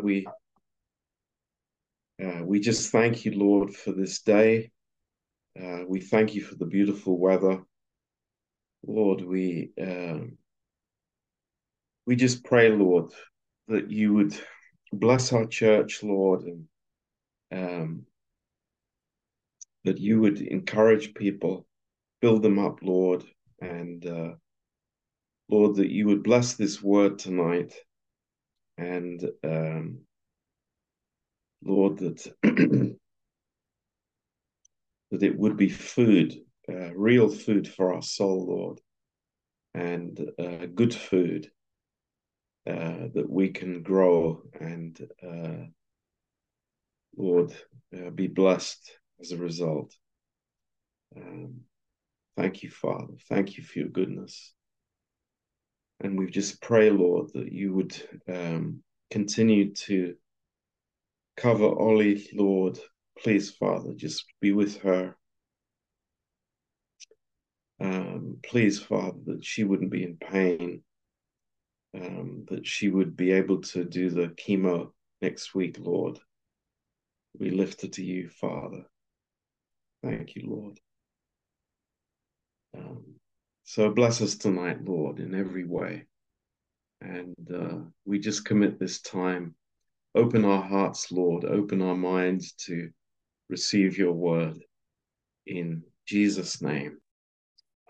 we uh, we just thank you, Lord, for this day. Uh, we thank you for the beautiful weather. Lord, we um, we just pray, Lord, that you would bless our church, Lord, and um, that you would encourage people, build them up, Lord, and uh, Lord, that you would bless this word tonight, and um, Lord, that that it would be food, uh, real food for our soul, Lord, and uh, good food uh, that we can grow and, uh, Lord, uh, be blessed as a result. Um, thank you, Father. Thank you for your goodness. And we just pray, Lord, that you would um, continue to cover Ollie, Lord. Please, Father, just be with her. Um, please, Father, that she wouldn't be in pain, um, that she would be able to do the chemo next week, Lord. We lift her to you, Father. Thank you, Lord. Um, so bless us tonight, Lord, in every way. And uh, we just commit this time. Open our hearts, Lord. Open our minds to receive your word. In Jesus' name.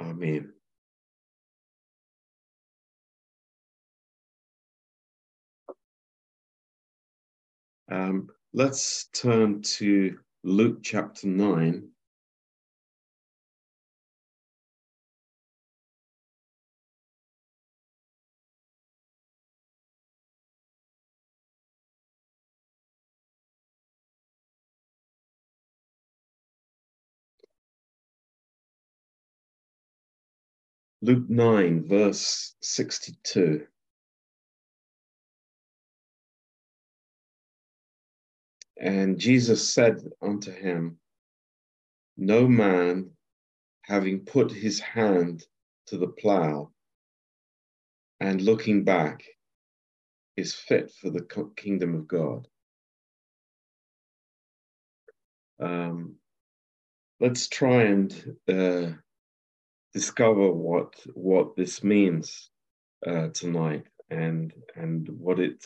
Amen. Um, let's turn to Luke chapter 9. Luke 9, verse 62. And Jesus said unto him, No man, having put his hand to the plough and looking back, is fit for the kingdom of God. Um, let's try and uh, discover what what this means uh, tonight and and what it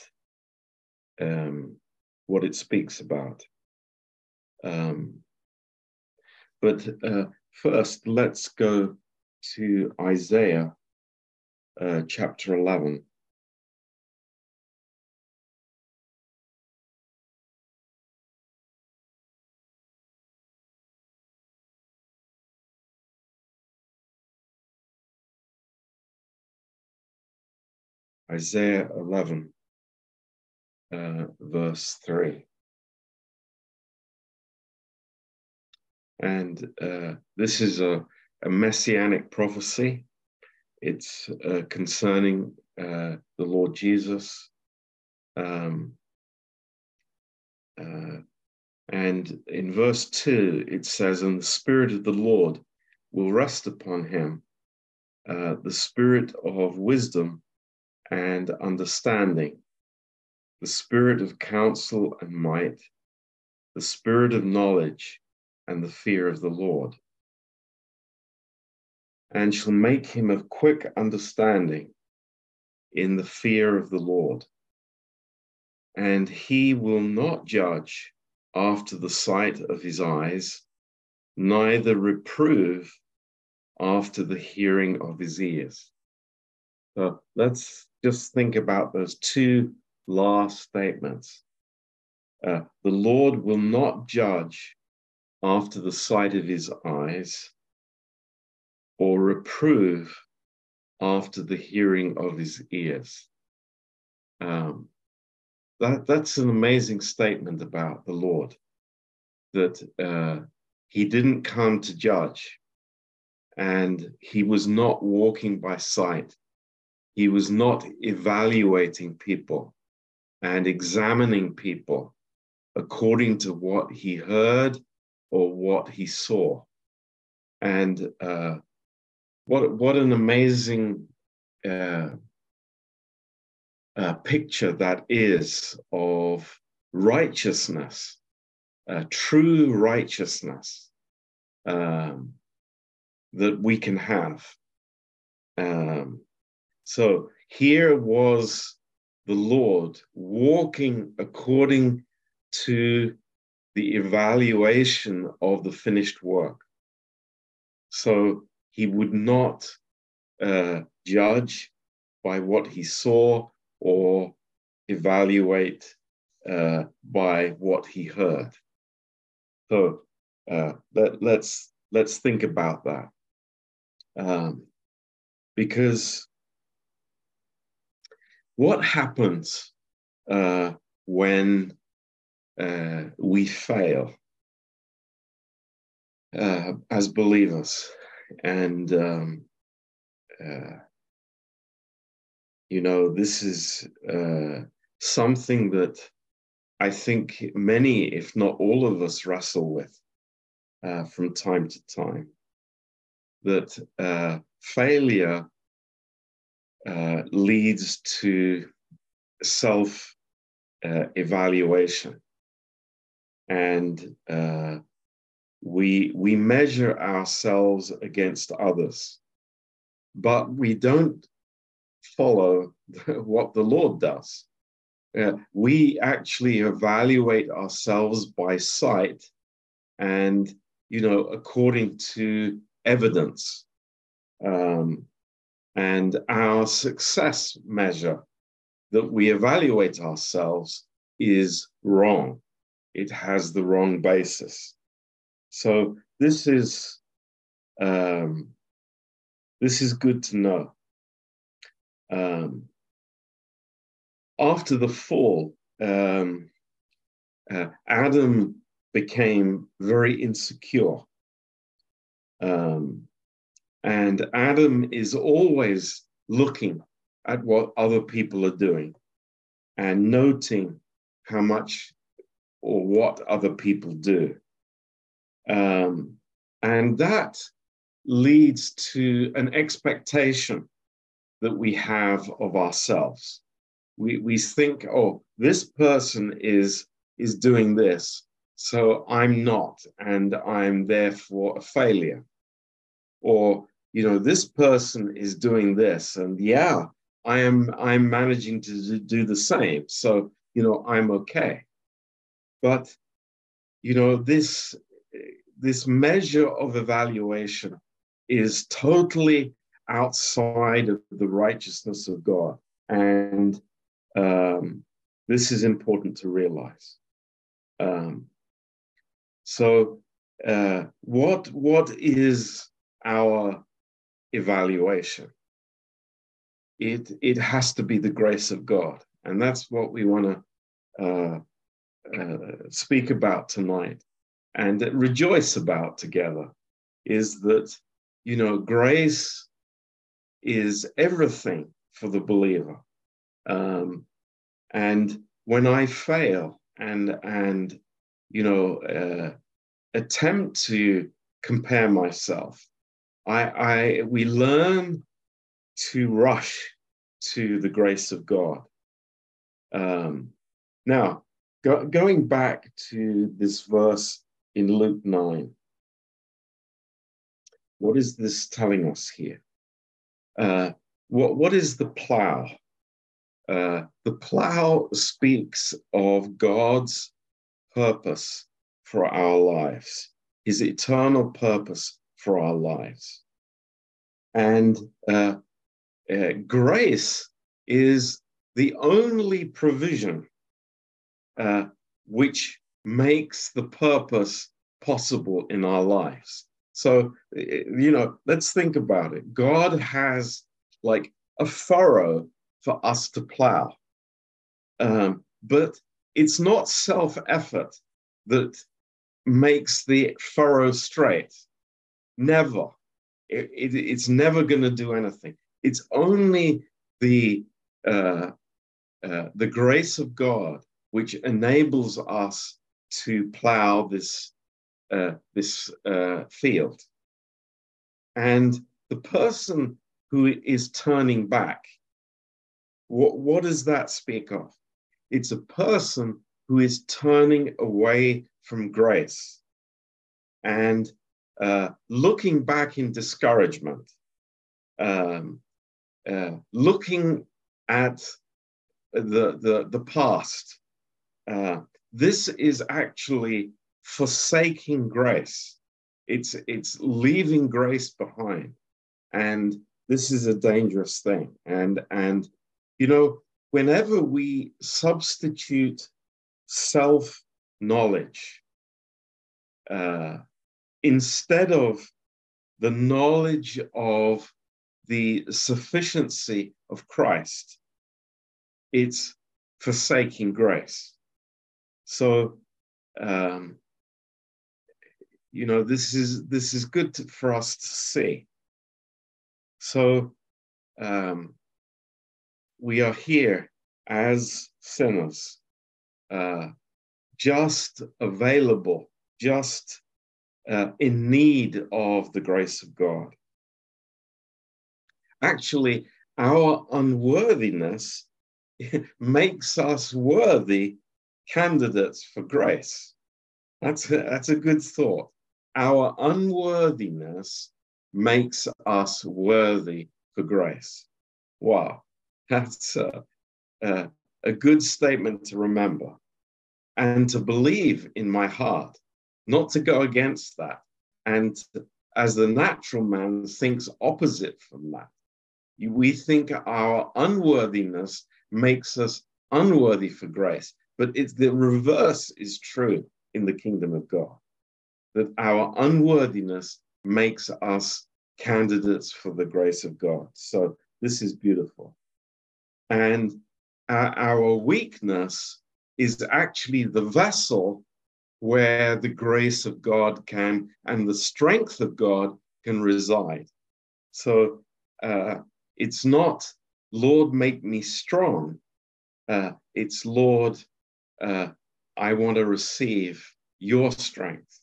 um, what it speaks about. Um, but uh, first, let's go to Isaiah uh, chapter 11. Isaiah 11, uh, verse 3. And uh, this is a, a, messianic prophecy. It's uh, concerning uh, the Lord Jesus. Um, uh, and in verse 2, it says, And the Spirit of the Lord will rest upon him, uh, the Spirit of wisdom and understanding, the spirit of counsel and might, the spirit of knowledge and the fear of the Lord. And shall make him of quick understanding in the fear of the Lord. And he will not judge after the sight of his eyes, neither reprove after the hearing of his ears. So let's just think about those two last statements. Uh, the Lord will not judge after the sight of his eyes or reprove after the hearing of his ears. Um, that, that's an amazing statement about the Lord, that uh, he didn't come to judge and he was not walking by sight he was not evaluating people and examining people according to what he heard or what he saw. And uh, what what an amazing uh, uh, picture that is of righteousness, uh, true righteousness um, that we can have. Um, so here was the Lord walking according to the evaluation of the finished work. So he would not uh, judge by what he saw or evaluate uh, by what he heard. So uh, let, let's let's think about that, um, because what happens uh, when uh, we fail uh, as believers, and um, uh, you know, this is uh, something that I think many, if not all of us, wrestle with uh, from time to time. That failure uh, leads to self uh, evaluation. And uh, we, we measure ourselves against others, but we don't follow what the Lord does. Uh, we actually evaluate ourselves by sight and, you know, according to evidence. Um, and our success measure that we evaluate ourselves is wrong. It has the wrong basis. So this is um, this is good to know um, after the fall, um, uh, Adam became very insecure. Um, and Adam is always looking at what other people are doing and noting how much or what other people do. Um, and that leads to an expectation that we have of ourselves. We, we think, oh, this person is, is doing this, so I'm not, and I'm therefore a failure. Or, you know, this person is doing this, and yeah, I am I'm managing to do the same. So, you know, I'm okay. But, you know, this this measure of evaluation is totally outside of the righteousness of God. And um, this is important to realize. Um, so, uh, what what is our evaluation? It it has to be the grace of God, and that's what we want to uh, uh, speak about tonight, and rejoice about together. Is that you know grace is everything for the believer. Um, and when I fail and and you know uh, attempt to compare myself, I, I we learn to rush to the grace of God. Um, now, go, going back to this verse in Luke 9, what is this telling us here? Uh, what, what is the plow? Uh, the plow speaks of God's purpose for our lives, his eternal purpose for our lives. And uh, uh, grace is the only provision uh, which makes the purpose possible in our lives. So, you know, let's think about it. God has like a furrow for us to plow. Um, but it's not self effort that makes the furrow straight. Never. It, it, it's never going to do anything. It's only the uh, uh, the grace of God which enables us to plow this uh, this uh, field. And the person who is turning back What, what does that speak of? It's a person who is turning away from grace and uh, looking back in discouragement, um, uh, looking at the, the, the past. Uh, this is actually forsaking grace. It's, it's leaving grace behind. And this is a dangerous thing. And, and you know, whenever we substitute self knowledge uh, instead of the knowledge of the sufficiency of Christ, it's forsaking grace. So, um, you know, this is this is good to, for us to see. So, um, we are here as sinners, uh, just available, just uh, in need of the grace of God. Actually, our unworthiness makes us worthy candidates for grace. That's a, that's a good thought. Our unworthiness makes us worthy for grace. Wow, that's a, a, a good statement to remember and to believe in my heart, not to go against that. And as the natural man thinks opposite from that, we think our unworthiness makes us unworthy for grace. But it's the reverse is true in the kingdom of God. That our unworthiness makes us candidates for the grace of God. So this is beautiful. And our, our weakness is actually the vessel where the grace of God can and the strength of God can reside. So uh, it's not, Lord, make me strong. Uh, it's, Lord, uh, I want to receive your strength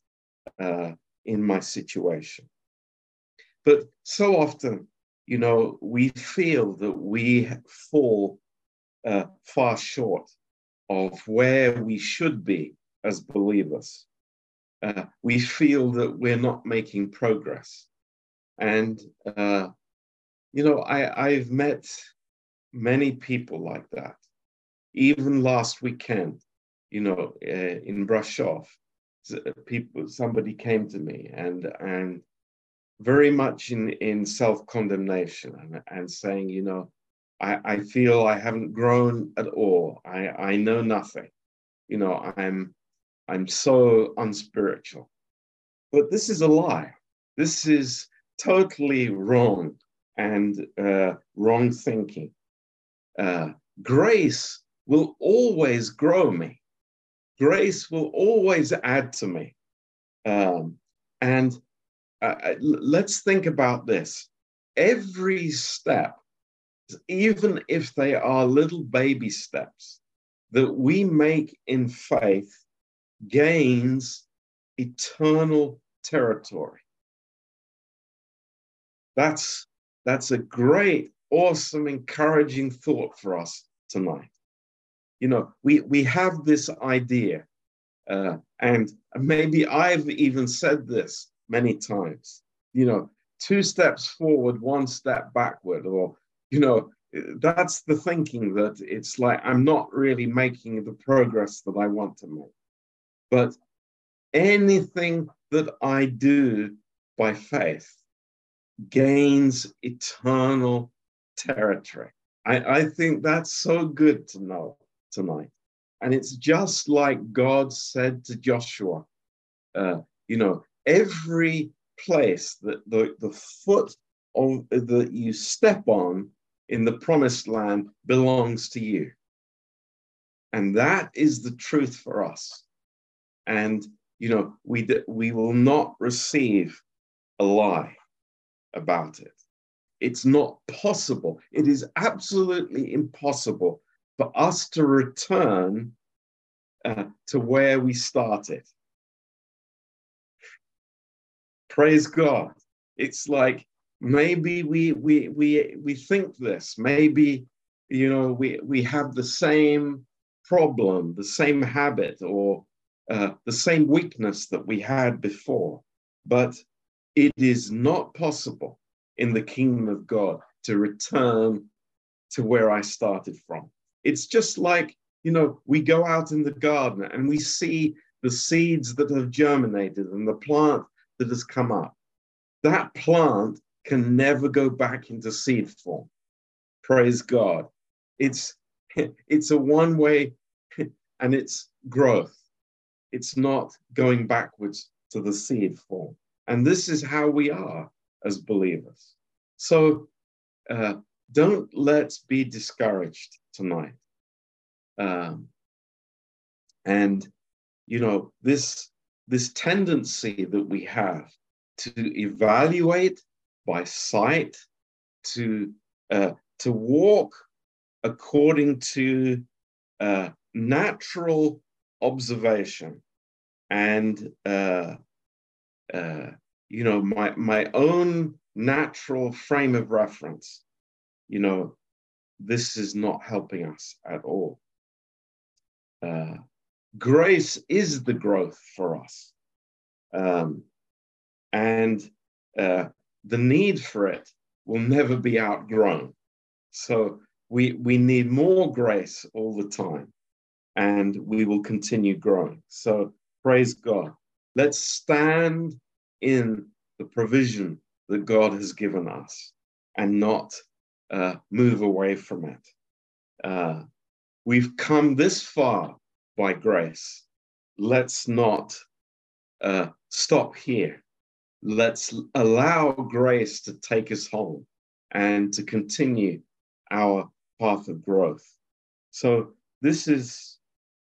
uh, in my situation. But so often, you know, we feel that we fall uh, far short of where we should be as believers. Uh, we feel that we're not making progress. And, uh, you know, I, I've met many people like that. Even last weekend, you know, uh, in Brasov, people, somebody came to me and, and very much in, in self-condemnation and, and saying, you know, I, I feel I haven't grown at all. I, I know nothing. You know, I'm I'm so unspiritual. But this is a lie. This is totally wrong and uh, wrong thinking. Uh, grace will always grow me. Grace will always add to me. Um, and uh, uh let's think about this. Every step even if they are little baby steps that we make in faith, gains eternal territory. That's, that's a great, awesome, encouraging thought for us tonight. You know, we, we have this idea, uh, and maybe I've even said this many times, you know, two steps forward, one step backward, or you know, that's the thinking that it's like I'm not really making the progress that I want to make. But anything that I do by faith gains eternal territory. I, I think that's so good to know tonight. And it's just like God said to Joshua, uh, you know, every place that the, the foot of that you step on in the promised land belongs to you. And that is the truth for us. And, you know, we, we will not receive a lie about it. It's not possible. It is absolutely impossible for us to return uh, to where we started. Praise God. It's like maybe we we we we think this maybe you know, we, we have the same problem, the same habit, or uh, the same weakness that we had before. But it is not possible in the kingdom of God to return to where I started from. It's just like, you know, we go out in the garden and we see the seeds that have germinated and the plant that has come up. That plant can never go back into seed form. Praise God. It's it's a one way and it's growth. It's not going backwards to the seed form. And this is how we are as believers. So uh, don't let's be discouraged tonight. Um, and you know this this tendency that we have to evaluate by sight, to uh, to walk according to uh, natural observation and uh, uh, you know my my own natural frame of reference you know this is not helping us at all. Uh, grace is the growth for us. Um, and uh, the need for it will never be outgrown. So we we need more grace all the time and we will continue growing. So praise god let's stand in the provision that god has given us and not uh, move away from it uh, we've come this far by grace let's not uh, stop here let's allow grace to take us home and to continue our path of growth. So this is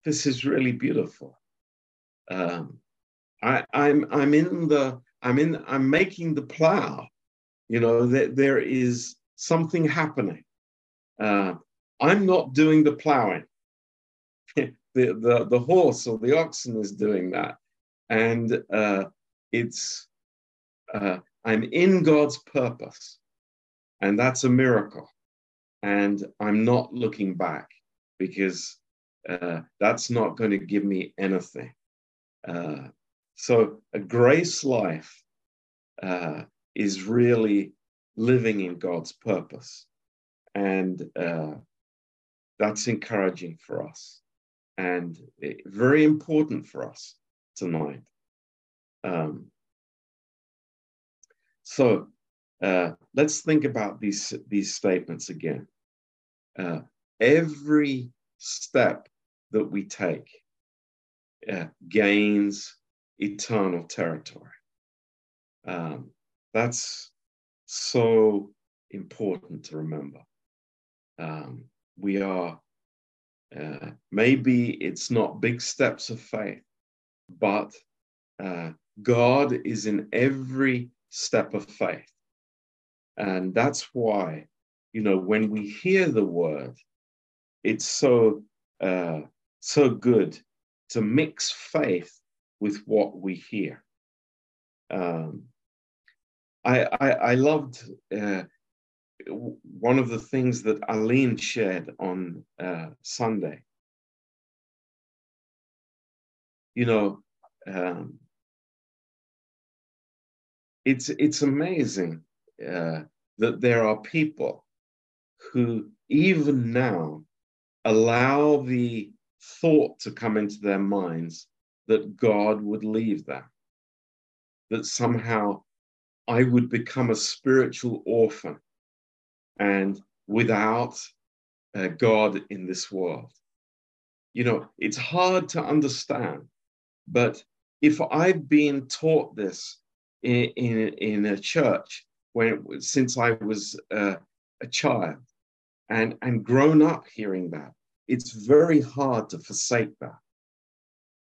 this is really beautiful. Um, I, I'm I'm in the I'm in I'm making the plow. You know that there is something happening. Uh, I'm not doing the plowing. the, the the horse or the oxen is doing that, and uh, it's uh, I'm in God's purpose, and that's a miracle and I'm not looking back because uh, that's not going to give me anything. Uh, so a grace life uh, is really living in God's purpose, and uh, that's encouraging for us and very important for us tonight. Um, so uh, let's think about these, these statements again. Uh, every step that we take uh, gains eternal territory. Um, that's so important to remember. Um, we are, uh, maybe it's not big steps of faith, but uh, God is in every step of faith. And that's why, you know, when we hear the word, it's so uh, so good to mix faith with what we hear. Um, I, I, I loved uh, one of the things that Aline shared on uh, Sunday. You know, um, it's it's amazing uh, that there are people who even now allow the thought to come into their minds that God would leave them, that somehow I would become a spiritual orphan and without uh, God in this world. You know, it's hard to understand, but if I've been taught this in, in, in a church when since I was uh, a child and, and grown up hearing that. It's very hard to forsake that.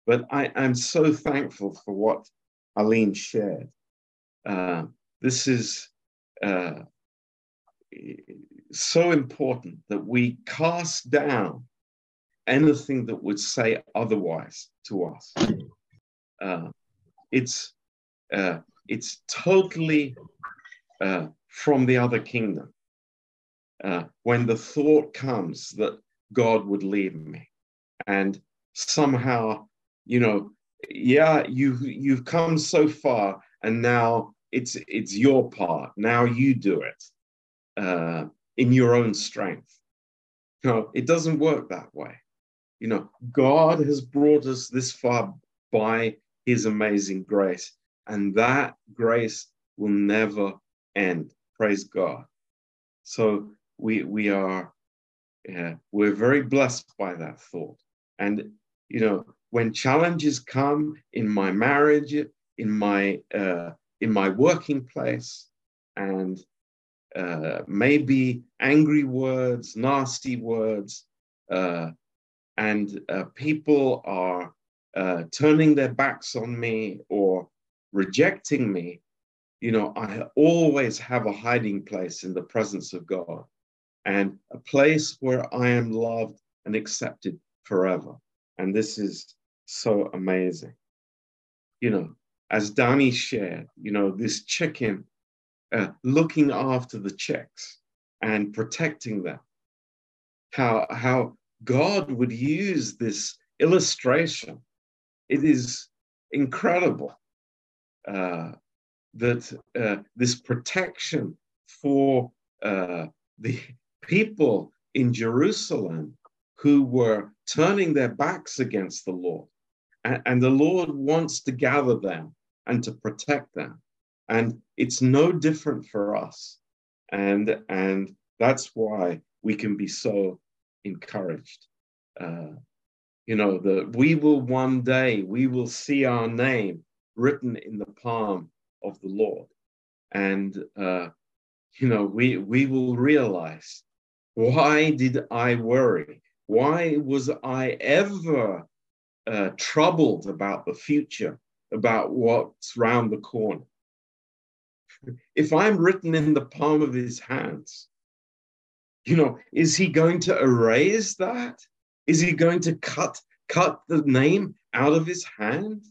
But I, am so thankful for what Aline shared. Uh, this is uh, so important that we cast down anything that would say otherwise to us. Uh, it's uh, it's totally uh, from the other kingdom. uh, when the thought comes that God would leave me, and somehow, you know, yeah, you've you've come so far, and now it's it's your part. Now you do it uh, in your own strength. No, it doesn't work that way. You know, God has brought us this far by His amazing grace, and that grace will never end. Praise God. So we we are yeah, we're very blessed by that thought. And you know, when challenges come in my marriage, in my uh, in my working place, and uh, maybe angry words, nasty words, uh, and uh, people are uh, turning their backs on me or rejecting me, you know, I always have a hiding place in the presence of God and a place where I am loved and accepted forever. And this is so amazing. You know, as Danny shared, you know, this chicken uh, looking after the chicks and protecting them. How, how God would use this illustration. It is incredible uh, that uh, this protection for uh, the people in Jerusalem who were turning their backs against the Lord. And, and the Lord wants to gather them and to protect them. And it's no different for us. And, and that's why we can be so encouraged. Uh, you know, that we will one day, we will see our name written in the palm of the Lord. And, uh, you know, we, we will realize why did I worry? Why was I ever uh, troubled about the future, about what's round the corner? if I'm written in the palm of his hands, you know, is he going to erase that? Is he going to cut cut the name out of his hand?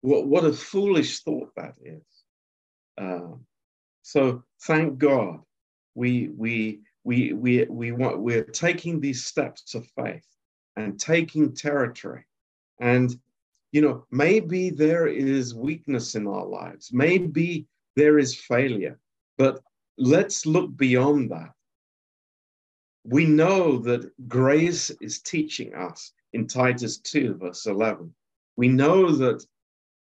What what a foolish thought that is. Um, so thank God, we we we we we want we're taking these steps of faith and taking territory, and you know maybe there is weakness in our lives, maybe there is failure. But let's look beyond that. We know that grace is teaching us in Titus 2, verse 11. We know that,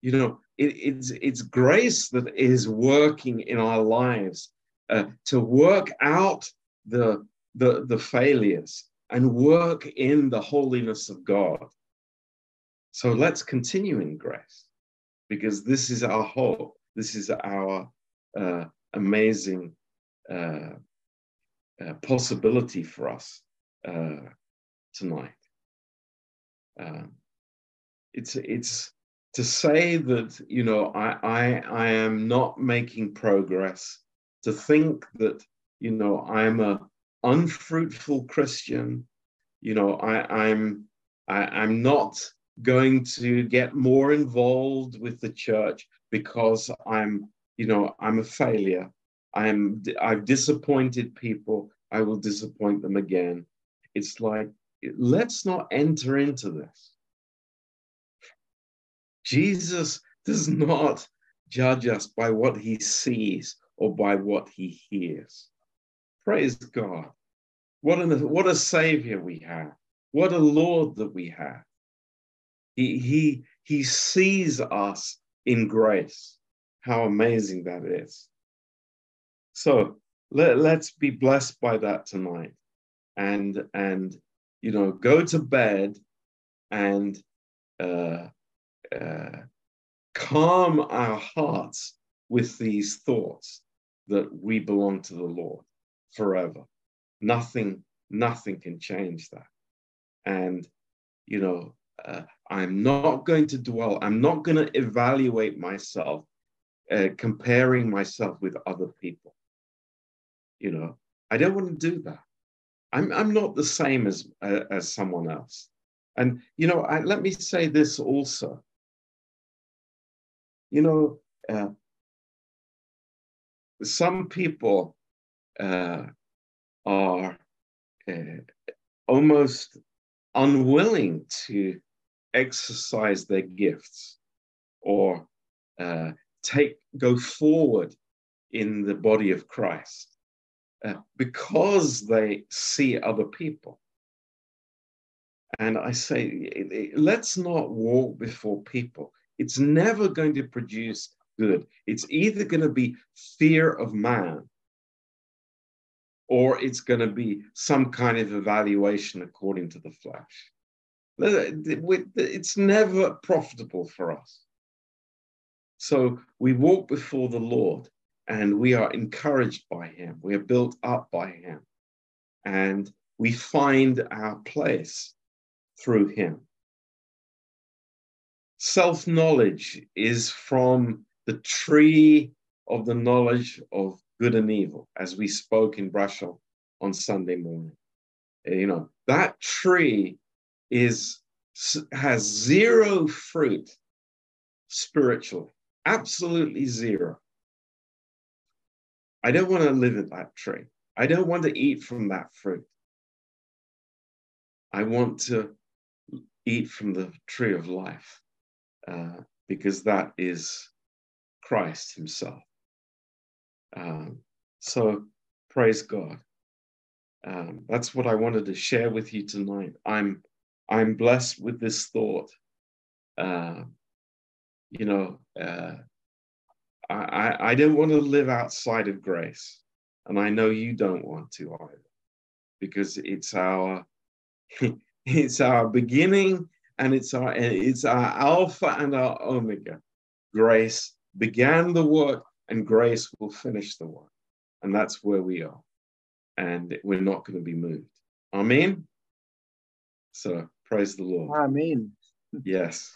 you know, it, it's, it's grace that is working in our lives uh, to work out the, the, the failures and work in the holiness of God. So let's continue in grace because this is our hope. This is our uh, amazing uh, uh, possibility for us uh, tonight. Um, it's it's to say that you know I, I I am not making progress. To think that you know I'm a unfruitful Christian. You know I, I'm I, I'm not going to get more involved with the church because I'm, you know, I'm a failure. I'm, I've disappointed people. I will disappoint them again. It's like, let's not enter into this. Jesus does not judge us by what he sees or by what he hears. Praise God. What, an, what a Savior we have. What a Lord that we have. He, he, he sees us in grace. How amazing that is. So let, let's be blessed by that tonight and, and, you know, go to bed and uh, uh, calm our hearts with these thoughts that we belong to the Lord forever. Nothing, nothing can change that. And, you know, uh, I'm not going to dwell, I'm not going to evaluate myself, uh, comparing myself with other people. You know, I don't want to do that. I'm, I'm not the same as, uh, as someone else. And, you know, I, let me say this also. You know, uh, some people are uh, almost unwilling to exercise their gifts or uh, take go forward in the body of Christ uh, because they see other people. And I say, let's not walk before people. It's never going to produce good. It's either going to be fear of man or it's going to be some kind of evaluation according to the flesh. It's never profitable for us. So we walk before the Lord and we are encouraged by Him. We are built up by Him. And we find our place through Him. Self knowledge is from the tree of the knowledge of good and evil, as we spoke in Brussels on Sunday morning. You know, that tree is has zero fruit spiritually, absolutely zero. I don't want to live in that tree. I don't want to eat from that fruit. I want to eat from the tree of life uh, because that is Christ Himself. Um, so praise God. Um, that's what I wanted to share with you tonight. I'm I'm blessed with this thought. Uh, you know, uh, I, I don't want to live outside of grace, and I know you don't want to either, because it's our it's our beginning and it's our it's our alpha and our omega. Grace began the work and grace will finish the work. And that's where we are. And we're not going to be moved. Amen. So praise the Lord. Amen. Yes.